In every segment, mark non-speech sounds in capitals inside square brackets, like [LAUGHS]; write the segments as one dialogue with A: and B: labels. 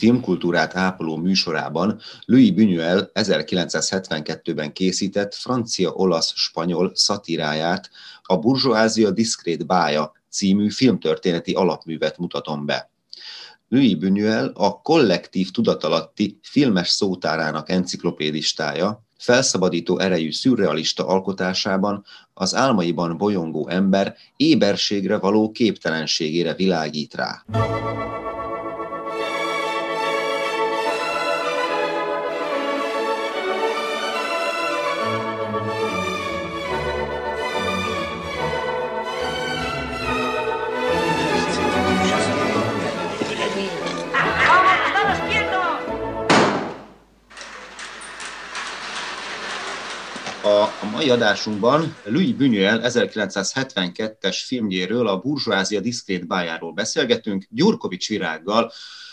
A: Filmkultúrát ápoló műsorában Louis Buñuel 1972-ben készített francia-olasz-spanyol szatiráját, a Burzsóázia diszkrét bája című filmtörténeti alapművet mutatom be. Louis Buñuel a kollektív tudatalatti filmes szótárának enciklopédistája, felszabadító erejű szürrealista alkotásában az álmaiban bolyongó ember éberségre való képtelenségére világít rá. A, mai adásunkban Louis Buñuel 1972-es filmjéről, a Burzsóázia diszkrét bájáról beszélgetünk, Gyurkovics Virággal.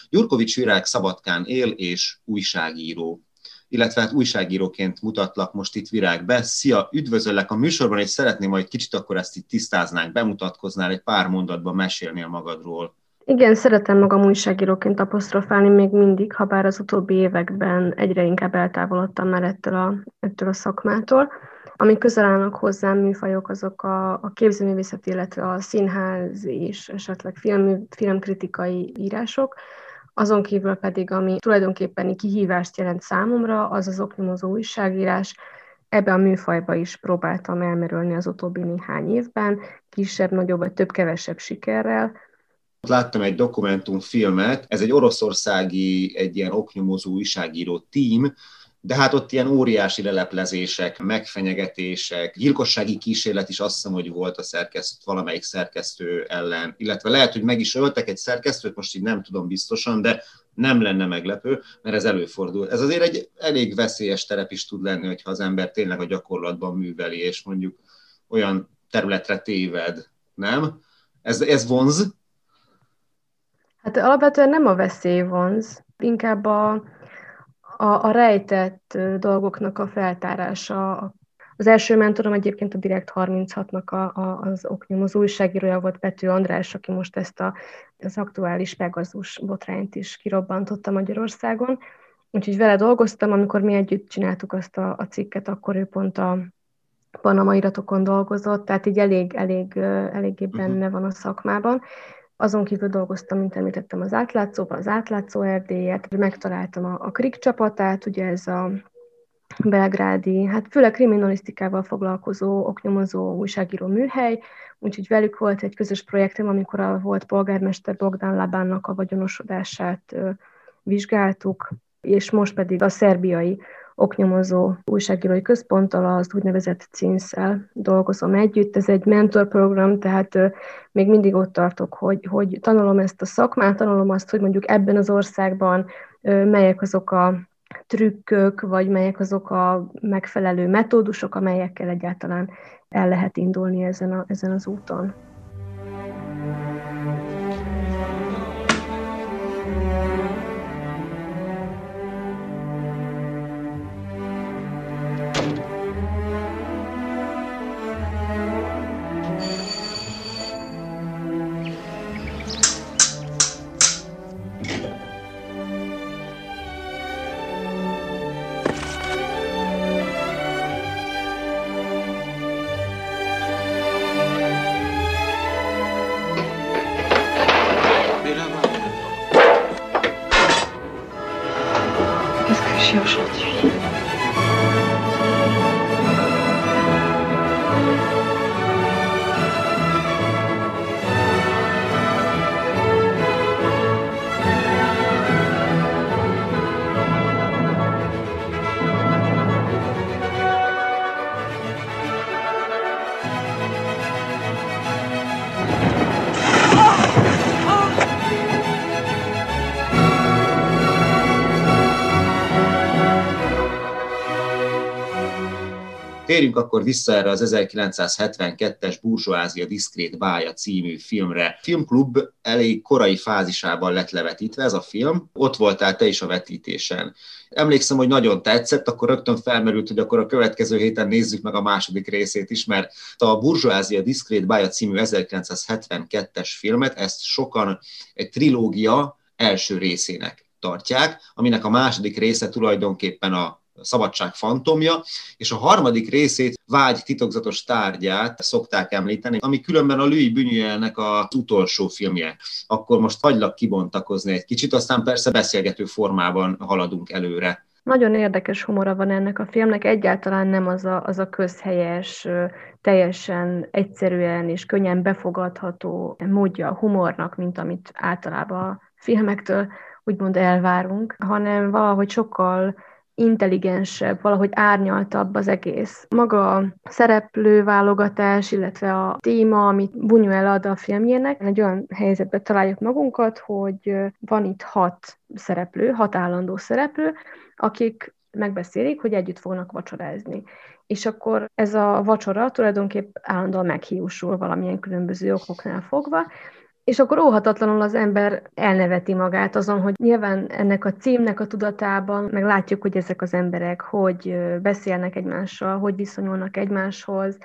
A: Gyurkovics Virág Szabadkán él és újságíró illetve hát újságíróként mutatlak most itt Virág be. Szia, üdvözöllek a műsorban, és szeretném, hogy kicsit akkor ezt itt tisztáznánk, bemutatkoznál, egy pár mondatban mesélnél magadról.
B: Igen, szeretem magam újságíróként apostrofálni még mindig, ha bár az utóbbi években egyre inkább eltávolodtam már ettől a, ettől a szakmától. Ami közel állnak hozzám műfajok, azok a, a képzőművészet, illetve a színház és esetleg film, filmkritikai írások. Azon kívül pedig, ami tulajdonképpen kihívást jelent számomra, az az oknyomozó újságírás. Ebbe a műfajba is próbáltam elmerülni az utóbbi néhány évben, kisebb, nagyobb vagy több-kevesebb sikerrel,
A: Láttam egy dokumentumfilmet, ez egy oroszországi, egy ilyen oknyomozó újságíró tím, de hát ott ilyen óriási leleplezések, megfenyegetések, gyilkossági kísérlet is azt hiszem, hogy volt a szerkesztő, valamelyik szerkesztő ellen, illetve lehet, hogy meg is öltek egy szerkesztőt, most így nem tudom biztosan, de nem lenne meglepő, mert ez előfordul. Ez azért egy elég veszélyes terep is tud lenni, hogyha az ember tényleg a gyakorlatban műveli, és mondjuk olyan területre téved, nem? Ez, ez vonz,
B: Hát alapvetően nem a veszély vonz, inkább a, a, a rejtett dolgoknak a feltárása. Az első mentorom egyébként a Direkt 36-nak a, a, az oknyomozó újságírója volt Pető András, aki most ezt a, az aktuális Pegazus botrányt is kirobbantotta Magyarországon. Úgyhogy vele dolgoztam, amikor mi együtt csináltuk azt a, a cikket, akkor ő pont a Panama iratokon dolgozott, tehát így elég, elég, eléggé mhm. benne van a szakmában. Azon kívül dolgoztam, mint említettem, az átlátszóban, az átlátszó erdélyet, megtaláltam a, a KRIK csapatát, ugye ez a belgrádi, hát főleg kriminalisztikával foglalkozó, oknyomozó újságíró műhely, úgyhogy velük volt egy közös projektem, amikor a volt polgármester Bogdan Labánnak a vagyonosodását vizsgáltuk, és most pedig a szerbiai oknyomozó újságírói központtal, az úgynevezett CINSZ-el dolgozom együtt. Ez egy mentorprogram, tehát még mindig ott tartok, hogy, hogy tanulom ezt a szakmát, tanulom azt, hogy mondjuk ebben az országban melyek azok a trükkök, vagy melyek azok a megfelelő metódusok, amelyekkel egyáltalán el lehet indulni ezen, a, ezen az úton.
A: Térjünk akkor vissza erre az 1972-es Burzsóázia Diszkrét Bája című filmre. Filmklub elég korai fázisában lett levetítve ez a film. Ott voltál te is a vetítésen. Emlékszem, hogy nagyon tetszett, akkor rögtön felmerült, hogy akkor a következő héten nézzük meg a második részét is, mert a Burzsóázia Diszkrét Bája című 1972-es filmet, ezt sokan egy trilógia első részének tartják, aminek a második része tulajdonképpen a szabadság fantomja, és a harmadik részét vágy titokzatos tárgyát szokták említeni, ami különben a Louis Buñuelnek az utolsó filmje. Akkor most hagylak kibontakozni egy kicsit, aztán persze beszélgető formában haladunk előre.
B: Nagyon érdekes humora van ennek a filmnek, egyáltalán nem az a, az a közhelyes, teljesen egyszerűen és könnyen befogadható módja a humornak, mint amit általában a filmektől úgymond elvárunk, hanem valahogy sokkal intelligensebb, valahogy árnyaltabb az egész. Maga a szereplőválogatás, illetve a téma, amit Buñuel ad a filmjének, egy olyan helyzetben találjuk magunkat, hogy van itt hat szereplő, hat állandó szereplő, akik megbeszélik, hogy együtt fognak vacsorázni. És akkor ez a vacsora tulajdonképp állandóan meghiúsul valamilyen különböző okoknál fogva, és akkor óhatatlanul az ember elneveti magát azon, hogy nyilván ennek a címnek a tudatában, meg látjuk, hogy ezek az emberek hogy beszélnek egymással, hogy viszonyulnak egymáshoz,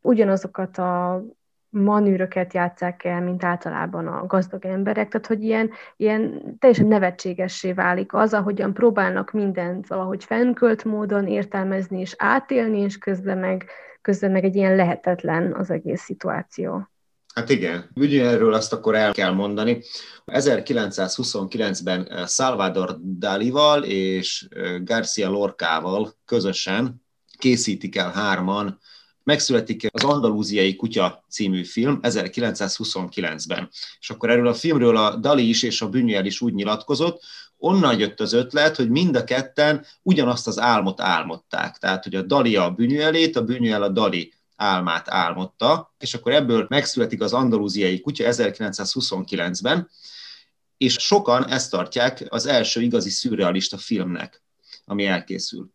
B: ugyanazokat a manűröket játszák el, mint általában a gazdag emberek, tehát hogy ilyen, ilyen teljesen nevetségessé válik az, ahogyan próbálnak mindent valahogy fennkölt módon értelmezni és átélni, és közben meg, közben meg egy ilyen lehetetlen az egész szituáció.
A: Hát igen, erről azt akkor el kell mondani. 1929-ben eh, Salvador Dalival és eh, Garcia Lorcával közösen készítik el hárman megszületik az Andalúziai Kutya című film 1929-ben. És akkor erről a filmről a Dali is és a Bünyel is úgy nyilatkozott, onnan jött az ötlet, hogy mind a ketten ugyanazt az álmot álmodták. Tehát, hogy a Dali a Bünyelét, a Bünyel a Dali álmát álmodta, és akkor ebből megszületik az andalúziai kutya 1929-ben, és sokan ezt tartják az első igazi szürrealista filmnek, ami elkészül.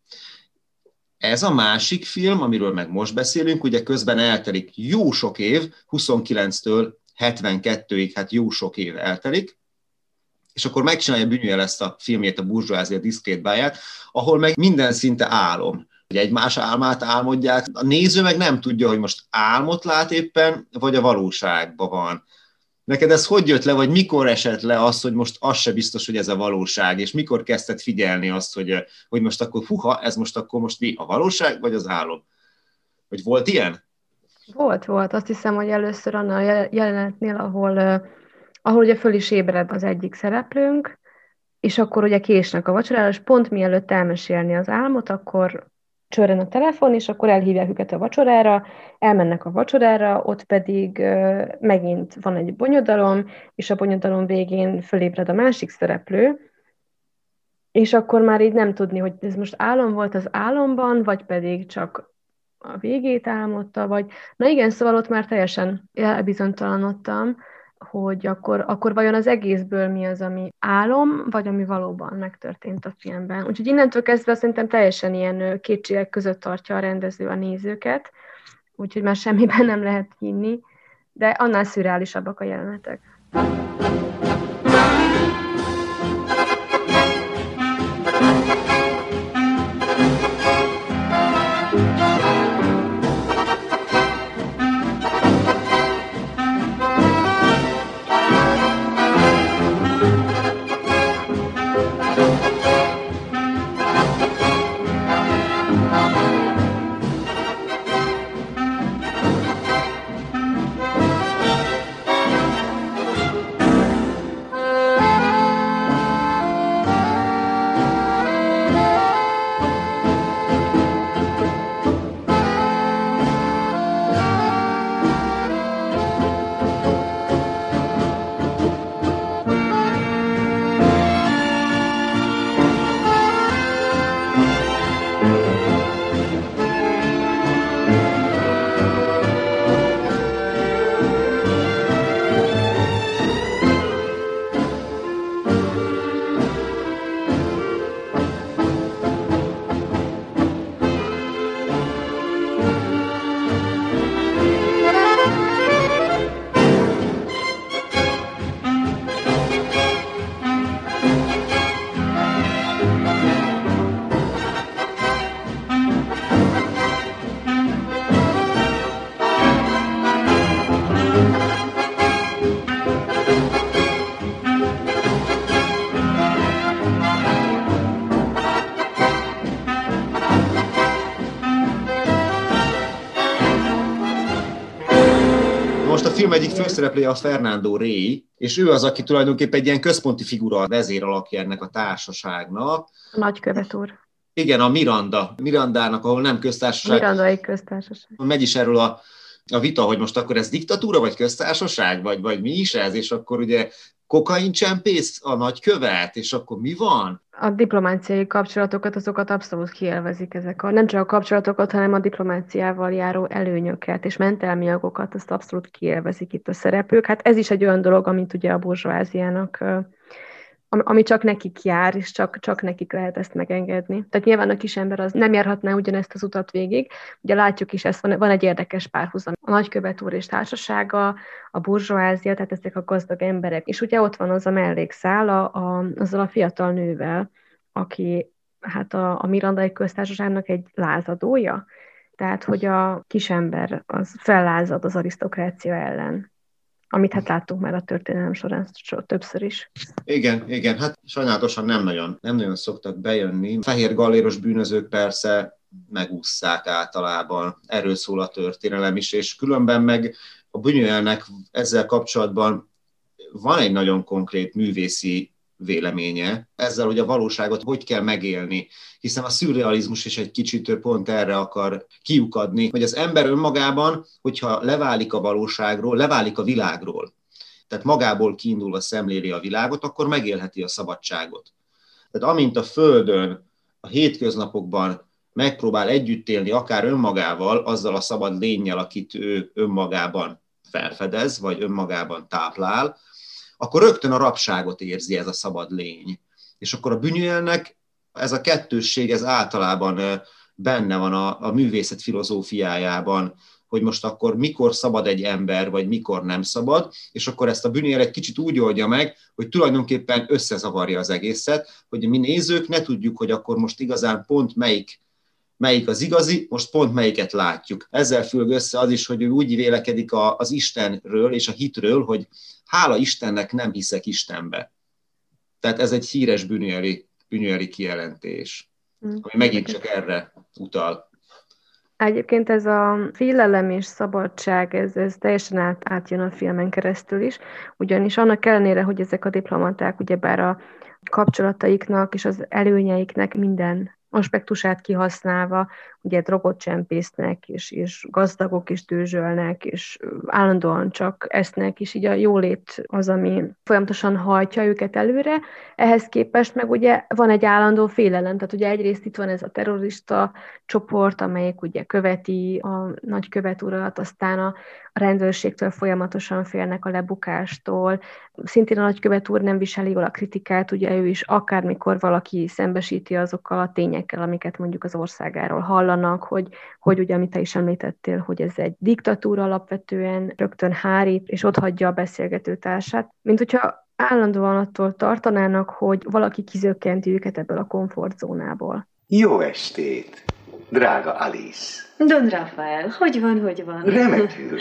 A: Ez a másik film, amiről meg most beszélünk, ugye közben eltelik jó sok év, 29-től 72-ig, hát jó sok év eltelik, és akkor megcsinálja Bünyőel ezt a filmjét, a Burzsóázia diszkrét báját, ahol meg minden szinte álom hogy egymás álmát álmodják. A néző meg nem tudja, hogy most álmot lát éppen, vagy a valóságban van. Neked ez hogy jött le, vagy mikor esett le az, hogy most az se biztos, hogy ez a valóság, és mikor kezdted figyelni azt, hogy, hogy most akkor, huha, ez most akkor most mi, a valóság, vagy az álom? Vagy volt ilyen?
B: Volt, volt. Azt hiszem, hogy először annál a jelenetnél, ahol, ahol ugye föl is ébred az egyik szereplőnk, és akkor ugye késnek a vacsorára, és pont mielőtt elmesélni az álmot, akkor csörren a telefon, és akkor elhívják őket a vacsorára, elmennek a vacsorára, ott pedig megint van egy bonyodalom, és a bonyodalom végén fölébred a másik szereplő, és akkor már így nem tudni, hogy ez most álom volt az álomban, vagy pedig csak a végét álmodta, vagy... Na igen, szóval ott már teljesen elbizonytalanodtam, hogy akkor, akkor vajon az egészből mi az, ami álom, vagy ami valóban megtörtént a filmben. Úgyhogy innentől kezdve szerintem teljesen ilyen kétségek között tartja a rendező a nézőket, úgyhogy már semmiben [LAUGHS] nem lehet hinni, de annál szürreálisabbak a jelenetek.
A: film egyik főszereplője a Fernando Rey, és ő az, aki tulajdonképpen egy ilyen központi figura, a vezér alakja ennek a társaságnak.
B: A nagykövet úr.
A: Igen, a Miranda. Mirandának, ahol nem köztársaság.
B: Mirandai köztársaság.
A: Megy is erről a a vita, hogy most akkor ez diktatúra, vagy köztársaság, vagy, vagy mi is ez, és akkor ugye kokaincsempész a nagykövet, és akkor mi van?
B: A diplomáciai kapcsolatokat, azokat abszolút kielvezik ezek a, nem csak a kapcsolatokat, hanem a diplomáciával járó előnyöket és mentelmi jogokat, azt abszolút kielvezik itt a szereplők. Hát ez is egy olyan dolog, amit ugye a burzsóáziának ami csak nekik jár, és csak, csak nekik lehet ezt megengedni. Tehát nyilván a kisember az nem járhatná ugyanezt az utat végig. Ugye látjuk is, ezt van, van egy érdekes párhuzam. A nagykövet úr és társasága, a burzsóázia, tehát ezek a gazdag emberek. És ugye ott van az a mellékszál a, a, azzal a fiatal nővel, aki hát a, a Mirandai köztársaságnak egy lázadója. Tehát, hogy a kisember az fellázad az arisztokrácia ellen amit hát láttunk már a történelem során többször is.
A: Igen, igen, hát sajnálatosan nem nagyon, nem nagyon szoktak bejönni. Fehér galléros bűnözők persze megúszszák általában, erről szól a történelem is, és különben meg a Buñuelnek ezzel kapcsolatban van egy nagyon konkrét művészi véleménye ezzel, hogy a valóságot hogy kell megélni, hiszen a szürrealizmus is egy kicsit pont erre akar kiukadni, hogy az ember önmagában, hogyha leválik a valóságról, leválik a világról, tehát magából kiindulva szemléli a világot, akkor megélheti a szabadságot. Tehát amint a Földön, a hétköznapokban megpróbál együtt élni akár önmagával, azzal a szabad lényel, akit ő önmagában felfedez, vagy önmagában táplál, akkor rögtön a rabságot érzi ez a szabad lény. És akkor a bűnülnek ez a kettősség, ez általában benne van a, a művészet filozófiájában, hogy most akkor mikor szabad egy ember, vagy mikor nem szabad, és akkor ezt a bűnél egy kicsit úgy oldja meg, hogy tulajdonképpen összezavarja az egészet, hogy mi nézők ne tudjuk, hogy akkor most igazán pont melyik melyik az igazi, most pont melyiket látjuk. Ezzel függ össze az is, hogy ő úgy vélekedik a, az Istenről és a hitről, hogy hála Istennek nem hiszek Istenbe. Tehát ez egy híres bűnőri, bűnőri kijelentés, mm. ami megint csak erre utal.
B: Egyébként ez a félelem és szabadság, ez, ez teljesen át, átjön a filmen keresztül is, ugyanis annak ellenére, hogy ezek a diplomaták ugyebár a kapcsolataiknak és az előnyeiknek minden aspektusát kihasználva, ugye drogot csempésznek, és, és gazdagok is tőzsölnek, és állandóan csak esznek, és így a jólét az, ami folyamatosan hajtja őket előre. Ehhez képest meg ugye van egy állandó félelem, tehát ugye egyrészt itt van ez a terrorista csoport, amelyik ugye követi a nagykövet urat, aztán a, rendőrségtől folyamatosan félnek a lebukástól. Szintén a nagykövet úr nem viseli jól a kritikát, ugye ő is akármikor valaki szembesíti azokkal a tényekkel, amiket mondjuk az országáról hallanak, hogy, hogy ugye, amit te is említettél, hogy ez egy diktatúra alapvetően, rögtön hárít, és ott hagyja a beszélgetőtársát, mint hogyha állandóan attól tartanának, hogy valaki kizökkenti őket ebből a komfortzónából.
C: Jó estét, drága Alice!
D: Don Rafael, hogy van, hogy van?
C: Remekül.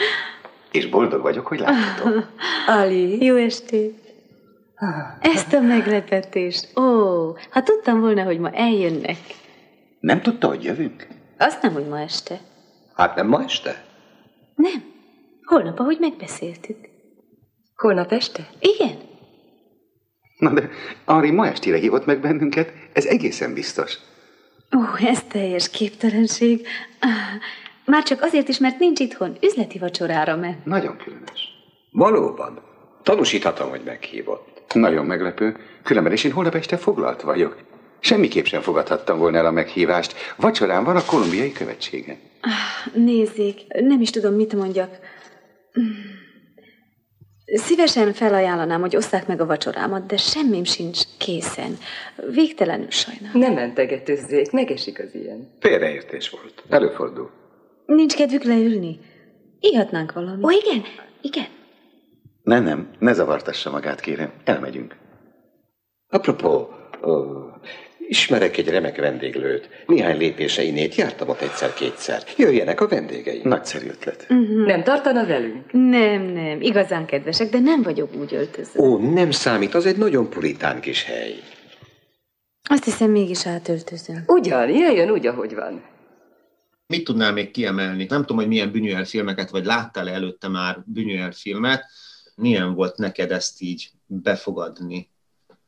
C: És boldog vagyok, hogy láthatom. [LAUGHS]
D: Ali. Jó estét. Ezt a meglepetést. Ó, ha tudtam volna, hogy ma eljönnek.
C: Nem tudta, hogy jövünk?
D: Azt nem, hogy ma este.
C: Hát nem ma este?
D: Nem. Holnap, ahogy megbeszéltük.
E: Holnap este?
D: Igen.
C: Na de Ari ma estére hívott meg bennünket, ez egészen biztos.
D: Ó, ez teljes képtelenség. Már csak azért is, mert nincs itthon, üzleti vacsorára ment.
C: Nagyon különös.
F: Valóban. Tanúsíthatom, hogy meghívott.
C: Nagyon meglepő. Különben is én holnap este foglalt vagyok. Semmiképp sem fogadhattam volna el a meghívást. Vacsorán van a kolumbiai követségen.
D: Nézzék, nem is tudom, mit mondjak. Szívesen felajánlanám, hogy osszák meg a vacsorámat, de semmim sincs készen. Végtelenül sajnálom.
E: Nem mentegetőzzék, megesik az ilyen.
C: Félreértés volt. Előfordul.
D: Nincs kedvük leülni? Ihatnánk valamit. Ó, igen, igen.
C: Nem, nem, ne zavartassa magát, kérem. Elmegyünk.
F: Apropó, ó, ismerek egy remek vendéglőt. Néhány lépése innét jártam ott egyszer-kétszer. Jöjjenek a vendégei.
C: Nagyszerű ötlet.
E: Uh-huh. Nem tartana velünk?
D: Nem, nem, igazán kedvesek, de nem vagyok úgy öltözve.
F: Ó, nem számít, az egy nagyon puritán kis hely.
D: Azt hiszem, mégis átöltözöm.
E: Ugyan, jöjjön úgy, ahogy van.
A: Mit tudnál még kiemelni? Nem tudom, hogy milyen Buñuel filmeket, vagy láttál előtte már Buñuel filmet. Milyen volt neked ezt így befogadni?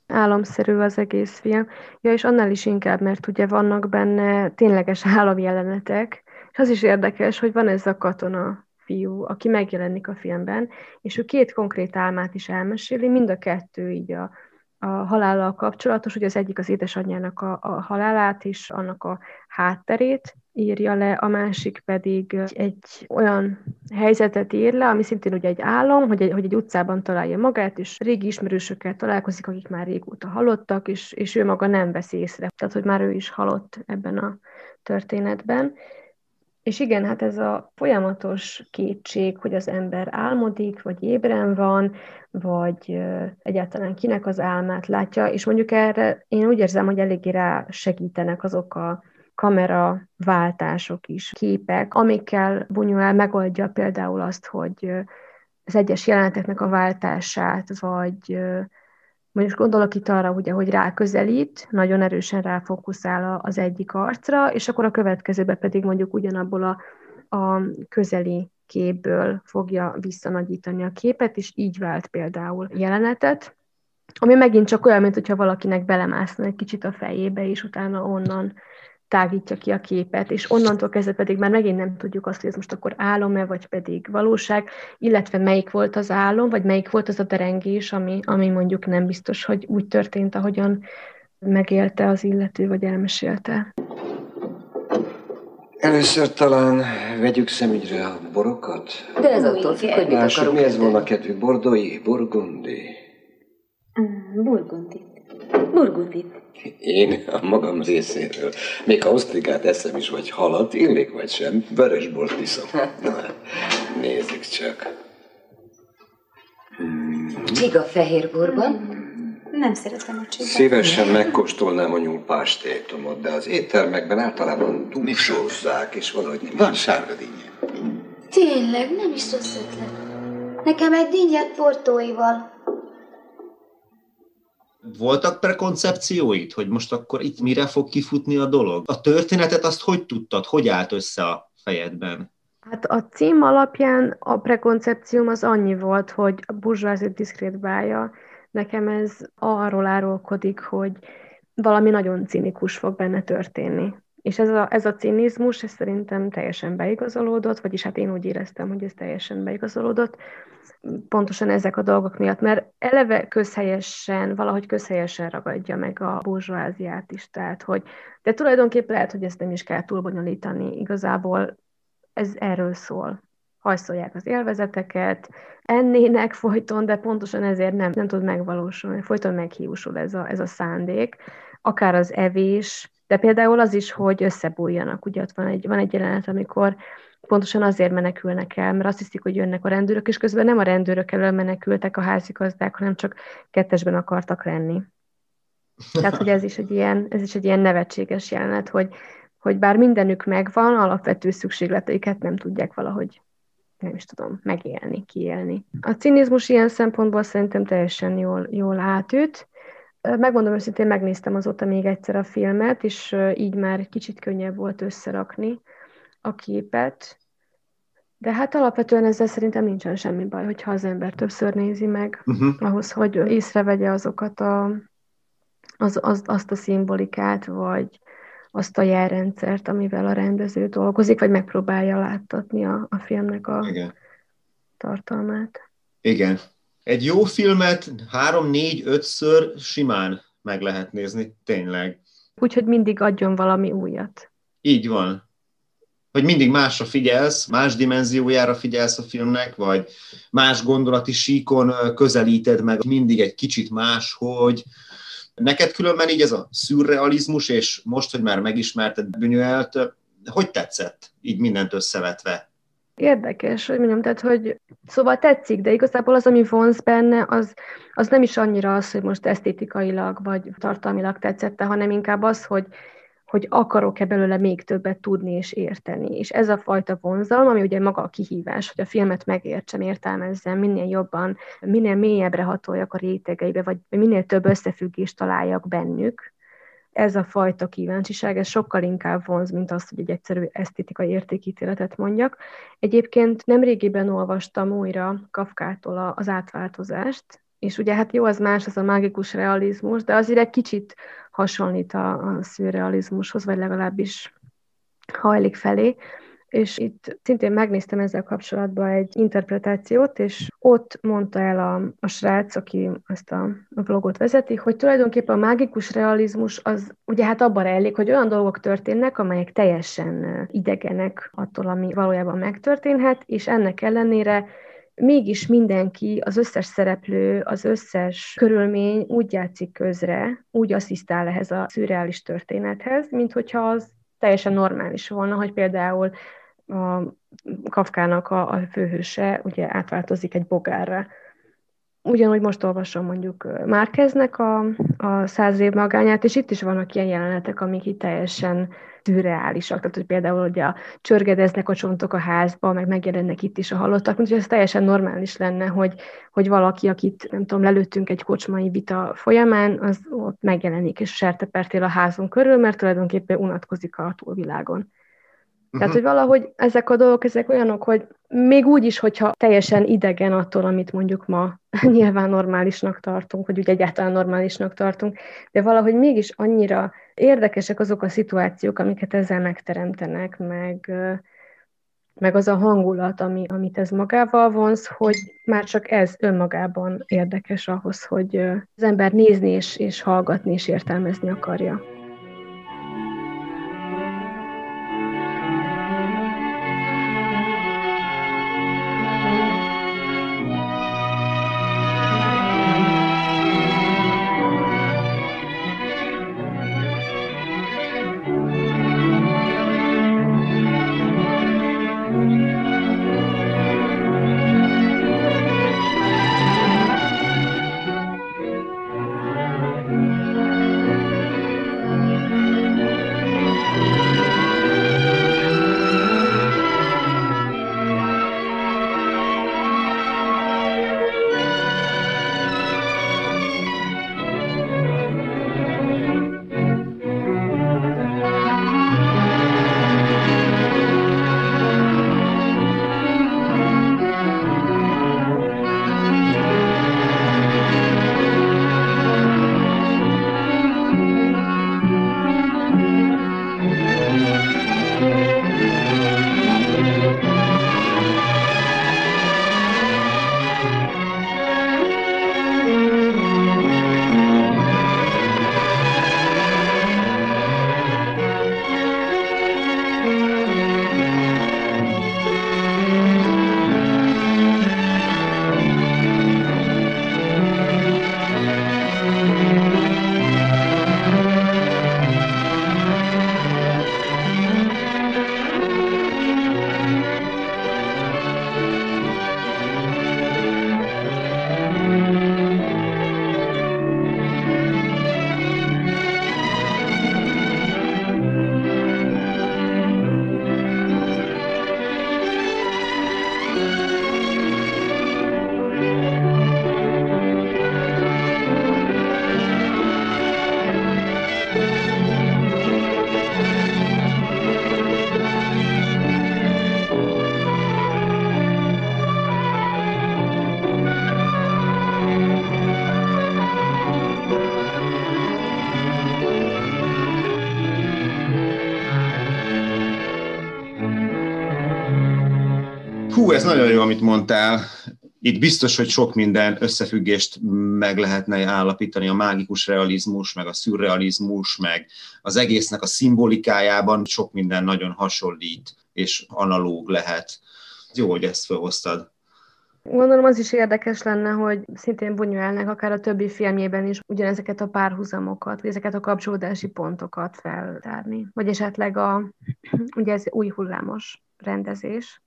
B: Álomszerű az egész film. Ja, és annál is inkább, mert ugye vannak benne tényleges [LAUGHS] álomjelenetek, és az is érdekes, hogy van ez a katona fiú, aki megjelenik a filmben, és ő két konkrét álmát is elmeséli, mind a kettő így a, a halállal kapcsolatos, ugye az egyik az édesanyjának a, a halálát és annak a hátterét írja le, a másik pedig egy olyan helyzetet ír le, ami szintén ugye egy álom, hogy egy, hogy egy utcában találja magát, és régi ismerősökkel találkozik, akik már régóta halottak, és, és ő maga nem vesz észre. Tehát, hogy már ő is halott ebben a történetben. És igen, hát ez a folyamatos kétség, hogy az ember álmodik, vagy ébren van, vagy egyáltalán kinek az álmát látja, és mondjuk erre én úgy érzem, hogy eléggé rá segítenek azok a kamera váltások is, képek, amikkel Buñuel megoldja például azt, hogy az egyes jeleneteknek a váltását, vagy mondjuk gondolok itt arra, ugye, hogy ráközelít, nagyon erősen ráfókuszál az egyik arcra, és akkor a következőbe pedig mondjuk ugyanabból a, a közeli képből fogja visszanagyítani a képet, és így vált például jelenetet, ami megint csak olyan, mint hogyha valakinek belemászna egy kicsit a fejébe, és utána onnan tágítja ki a képet, és onnantól kezdve pedig már megint nem tudjuk azt, hogy ez most akkor álom-e, vagy pedig valóság, illetve melyik volt az álom, vagy melyik volt az a derengés, ami, ami mondjuk nem biztos, hogy úgy történt, ahogyan megélte az illető, vagy elmesélte.
F: Először talán vegyük szemügyre a borokat.
D: De ez attól függ, hogy mit
F: Mások, mi ez volna kedvű? Bordói? Burgundi?
D: Mm, Burgundit. Burgundit.
F: Én a magam részéről. Még ha osztrigát eszem is, vagy halat, illik vagy sem, vörösbort iszom. Na, nézzük csak.
G: Csiga fehérborban.
D: Nem szeretem a csipet.
F: Szívesen megkóstolnám a nyúlpástétomot, de az éttermekben általában túlsózzák, és valahogy nem...
C: Van sárga dinnye.
G: Tényleg, nem is rossz ötlet. Nekem egy dinnyet portóival.
A: Voltak prekoncepcióid, hogy most akkor itt mire fog kifutni a dolog? A történetet azt hogy tudtad, hogy állt össze a fejedben?
B: Hát a cím alapján a prekoncepcióm az annyi volt, hogy a burzsázit diszkrét bája, nekem ez arról árulkodik, hogy valami nagyon cinikus fog benne történni. És ez a, ez a cinizmus, ez szerintem teljesen beigazolódott, vagyis hát én úgy éreztem, hogy ez teljesen beigazolódott, pontosan ezek a dolgok miatt, mert eleve közhelyesen, valahogy közhelyesen ragadja meg a burzsóáziát is, tehát hogy, de tulajdonképpen lehet, hogy ezt nem is kell túlbonyolítani, igazából ez erről szól. Hajszolják az élvezeteket, ennének folyton, de pontosan ezért nem, nem tud megvalósulni, folyton meghiúsul ez a, ez a szándék, akár az evés, de például az is, hogy összebújjanak. Ugye ott van egy, van egy jelenet, amikor pontosan azért menekülnek el, mert azt hiszik, hogy jönnek a rendőrök, és közben nem a rendőrök elől menekültek a házigazdák, hanem csak kettesben akartak lenni. Tehát, hogy ez is egy ilyen, ez is egy ilyen nevetséges jelenet, hogy, hogy bár mindenük megvan, alapvető szükségleteiket nem tudják valahogy nem is tudom, megélni, kiélni. A cinizmus ilyen szempontból szerintem teljesen jól, jól átüt. Megmondom őszintén, megnéztem azóta még egyszer a filmet, és így már kicsit könnyebb volt összerakni a képet, de hát alapvetően ezzel szerintem nincsen semmi baj, hogyha az ember többször nézi meg, uh-huh. ahhoz, hogy észrevegye azokat a, az, az, azt a szimbolikát, vagy azt a jelrendszert, amivel a rendező dolgozik, vagy megpróbálja láttatni a, a filmnek a Igen. tartalmát.
A: Igen. Egy jó filmet három, négy, ötször simán meg lehet nézni, tényleg.
B: Úgyhogy mindig adjon valami újat.
A: Így van hogy mindig másra figyelsz, más dimenziójára figyelsz a filmnek, vagy más gondolati síkon közelíted meg mindig egy kicsit más, hogy neked különben így ez a szürrealizmus, és most, hogy már megismerted Bünyöelt, hogy tetszett így mindent összevetve?
B: Érdekes, hogy mondjam, tehát, hogy szóval tetszik, de igazából az, ami vonz benne, az, az nem is annyira az, hogy most esztétikailag vagy tartalmilag tetszette, hanem inkább az, hogy hogy akarok-e belőle még többet tudni és érteni. És ez a fajta vonzalom, ami ugye maga a kihívás, hogy a filmet megértsem, értelmezzem, minél jobban, minél mélyebbre hatoljak a rétegeibe, vagy minél több összefüggést találjak bennük, ez a fajta kíváncsiság, ez sokkal inkább vonz, mint az, hogy egy egyszerű esztétikai értékítéletet mondjak. Egyébként nemrégiben olvastam újra Kafkától az átváltozást, és ugye hát jó, az más, az a mágikus realizmus, de azért egy kicsit hasonlít a, a szürrealizmushoz, vagy legalábbis hajlik felé és itt szintén megnéztem ezzel kapcsolatban egy interpretációt, és ott mondta el a, a srác, aki ezt a, vlogot vezeti, hogy tulajdonképpen a mágikus realizmus az ugye hát abban rejlik, hogy olyan dolgok történnek, amelyek teljesen idegenek attól, ami valójában megtörténhet, és ennek ellenére mégis mindenki, az összes szereplő, az összes körülmény úgy játszik közre, úgy asszisztál ehhez a szürreális történethez, mint hogyha az teljesen normális volna, hogy például a Kafkának a, a főhőse ugye átváltozik egy bogárra. Ugyanúgy most olvasom mondjuk Márkeznek a, a száz év magányát, és itt is vannak ilyen jelenetek, amik itt teljesen szürreálisak. Tehát, hogy például ugye a csörgedeznek a csontok a házba, meg megjelennek itt is a halottak, mint hogy ez teljesen normális lenne, hogy, hogy valaki, akit nem tudom, lelőttünk egy kocsmai vita folyamán, az ott megjelenik és sertepertél a házunk körül, mert tulajdonképpen unatkozik a túlvilágon. Tehát, hogy valahogy ezek a dolgok, ezek olyanok, hogy még úgy is, hogyha teljesen idegen attól, amit mondjuk ma [LAUGHS] nyilván normálisnak tartunk, vagy úgy egyáltalán normálisnak tartunk, de valahogy mégis annyira érdekesek azok a szituációk, amiket ezzel megteremtenek, meg, meg az a hangulat, ami, amit ez magával vonz, hogy már csak ez önmagában érdekes ahhoz, hogy az ember nézni és, és hallgatni és értelmezni akarja.
A: Mondtál. Itt biztos, hogy sok minden összefüggést meg lehetne állapítani, a mágikus realizmus, meg a szürrealizmus, meg az egésznek a szimbolikájában sok minden nagyon hasonlít és analóg lehet. Jó, hogy ezt felhoztad.
B: Gondolom az is érdekes lenne, hogy szintén Bunyuelnek akár a többi filmjében is ugyanezeket a párhuzamokat, vagy ezeket a kapcsolódási pontokat feltárni. Vagy esetleg a, ugye ez új hullámos rendezés,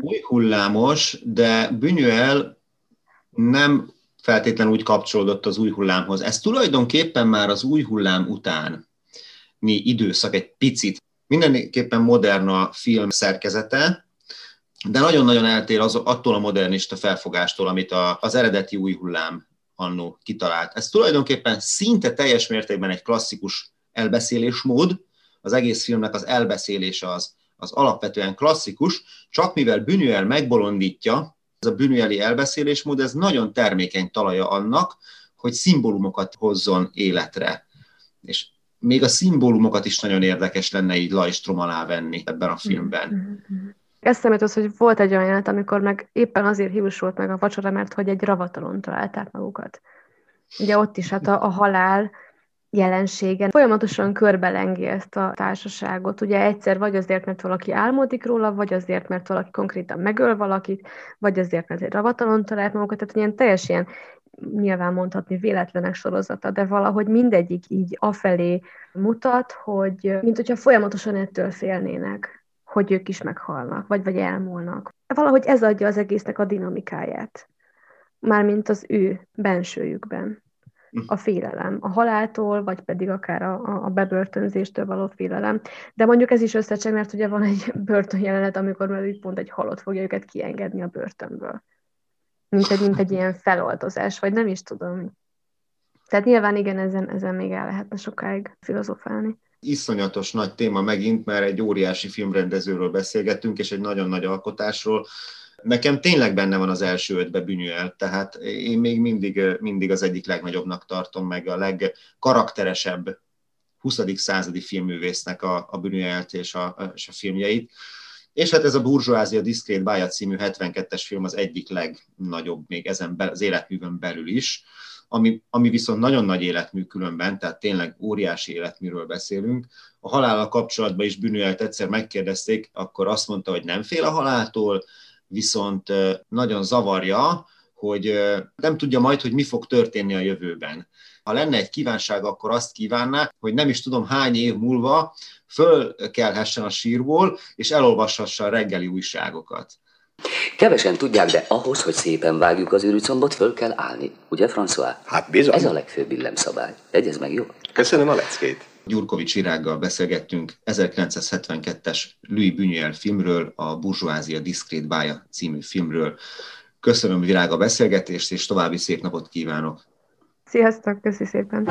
A: új hullámos, de Buñuel nem feltétlenül úgy kapcsolódott az új hullámhoz. Ez tulajdonképpen már az új hullám után mi időszak egy picit. Mindenképpen modern a film szerkezete, de nagyon-nagyon eltér az, attól a modernista felfogástól, amit a, az eredeti új hullám annó kitalált. Ez tulajdonképpen szinte teljes mértékben egy klasszikus elbeszélésmód, az egész filmnek az elbeszélése az, az alapvetően klasszikus, csak mivel Buñuel megbolondítja, ez a Buñueli elbeszélésmód, ez nagyon termékeny talaja annak, hogy szimbólumokat hozzon életre. És még a szimbólumokat is nagyon érdekes lenne így lajstrom alá venni ebben a filmben.
B: Mm-hmm. Eszembe az, hogy volt egy olyan jelent, amikor meg éppen azért hiúsult meg a vacsora, mert hogy egy ravatalon találták magukat. Ugye ott is hát a, a halál jelenségen folyamatosan körbelengi ezt a társaságot. Ugye egyszer vagy azért, mert valaki álmodik róla, vagy azért, mert valaki konkrétan megöl valakit, vagy azért, mert egy ravatalon talált magukat, tehát ilyen teljes ilyen nyilván mondhatni véletlenek sorozata, de valahogy mindegyik így afelé mutat, hogy mint hogyha folyamatosan ettől félnének, hogy ők is meghalnak, vagy, vagy elmúlnak. Valahogy ez adja az egésznek a dinamikáját, mármint az ő bensőjükben a félelem, a haláltól, vagy pedig akár a, a bebörtönzéstől való félelem. De mondjuk ez is összecseng, mert ugye van egy [LAUGHS] börtönjelenet, amikor már úgy pont egy halott fogja őket kiengedni a börtönből. Mint egy, mint egy ilyen feloldozás, vagy nem is tudom. Tehát nyilván igen, ezen, ezen még el lehetne sokáig filozofálni
A: iszonyatos nagy téma megint, mert egy óriási filmrendezőről beszélgettünk, és egy nagyon nagy alkotásról, nekem tényleg benne van az első ötbe Bünyüel, tehát én még mindig, mindig az egyik legnagyobbnak tartom, meg a legkarakteresebb 20. századi filmművésznek a, a Bünyüelt és a, és a filmjeit. És hát ez a Burzsóázia Diszkrét Bája című 72-es film az egyik legnagyobb még ezen be, az életművön belül is, ami, ami viszont nagyon nagy életmű különben, tehát tényleg óriási életműről beszélünk. A halállal kapcsolatban is Bünőelt egyszer megkérdezték, akkor azt mondta, hogy nem fél a haláltól, viszont nagyon zavarja, hogy nem tudja majd, hogy mi fog történni a jövőben. Ha lenne egy kívánság, akkor azt kívánná, hogy nem is tudom hány év múlva fölkelhessen a sírból, és elolvashassa a reggeli újságokat.
H: Kevesen tudják, de ahhoz, hogy szépen vágjuk az űrűcombot, föl kell állni. Ugye, François?
F: Hát bizony.
H: Ez a legfőbb illemszabály. Egyez meg, jó?
F: Köszönöm a leckét.
A: Gyurkovics Irággal beszélgettünk 1972-es Louis Buñuel filmről, a Burzsóázia Diszkrét Bája című filmről. Köszönöm Virág a beszélgetést, és további szép napot kívánok!
B: Sziasztok, köszi szépen!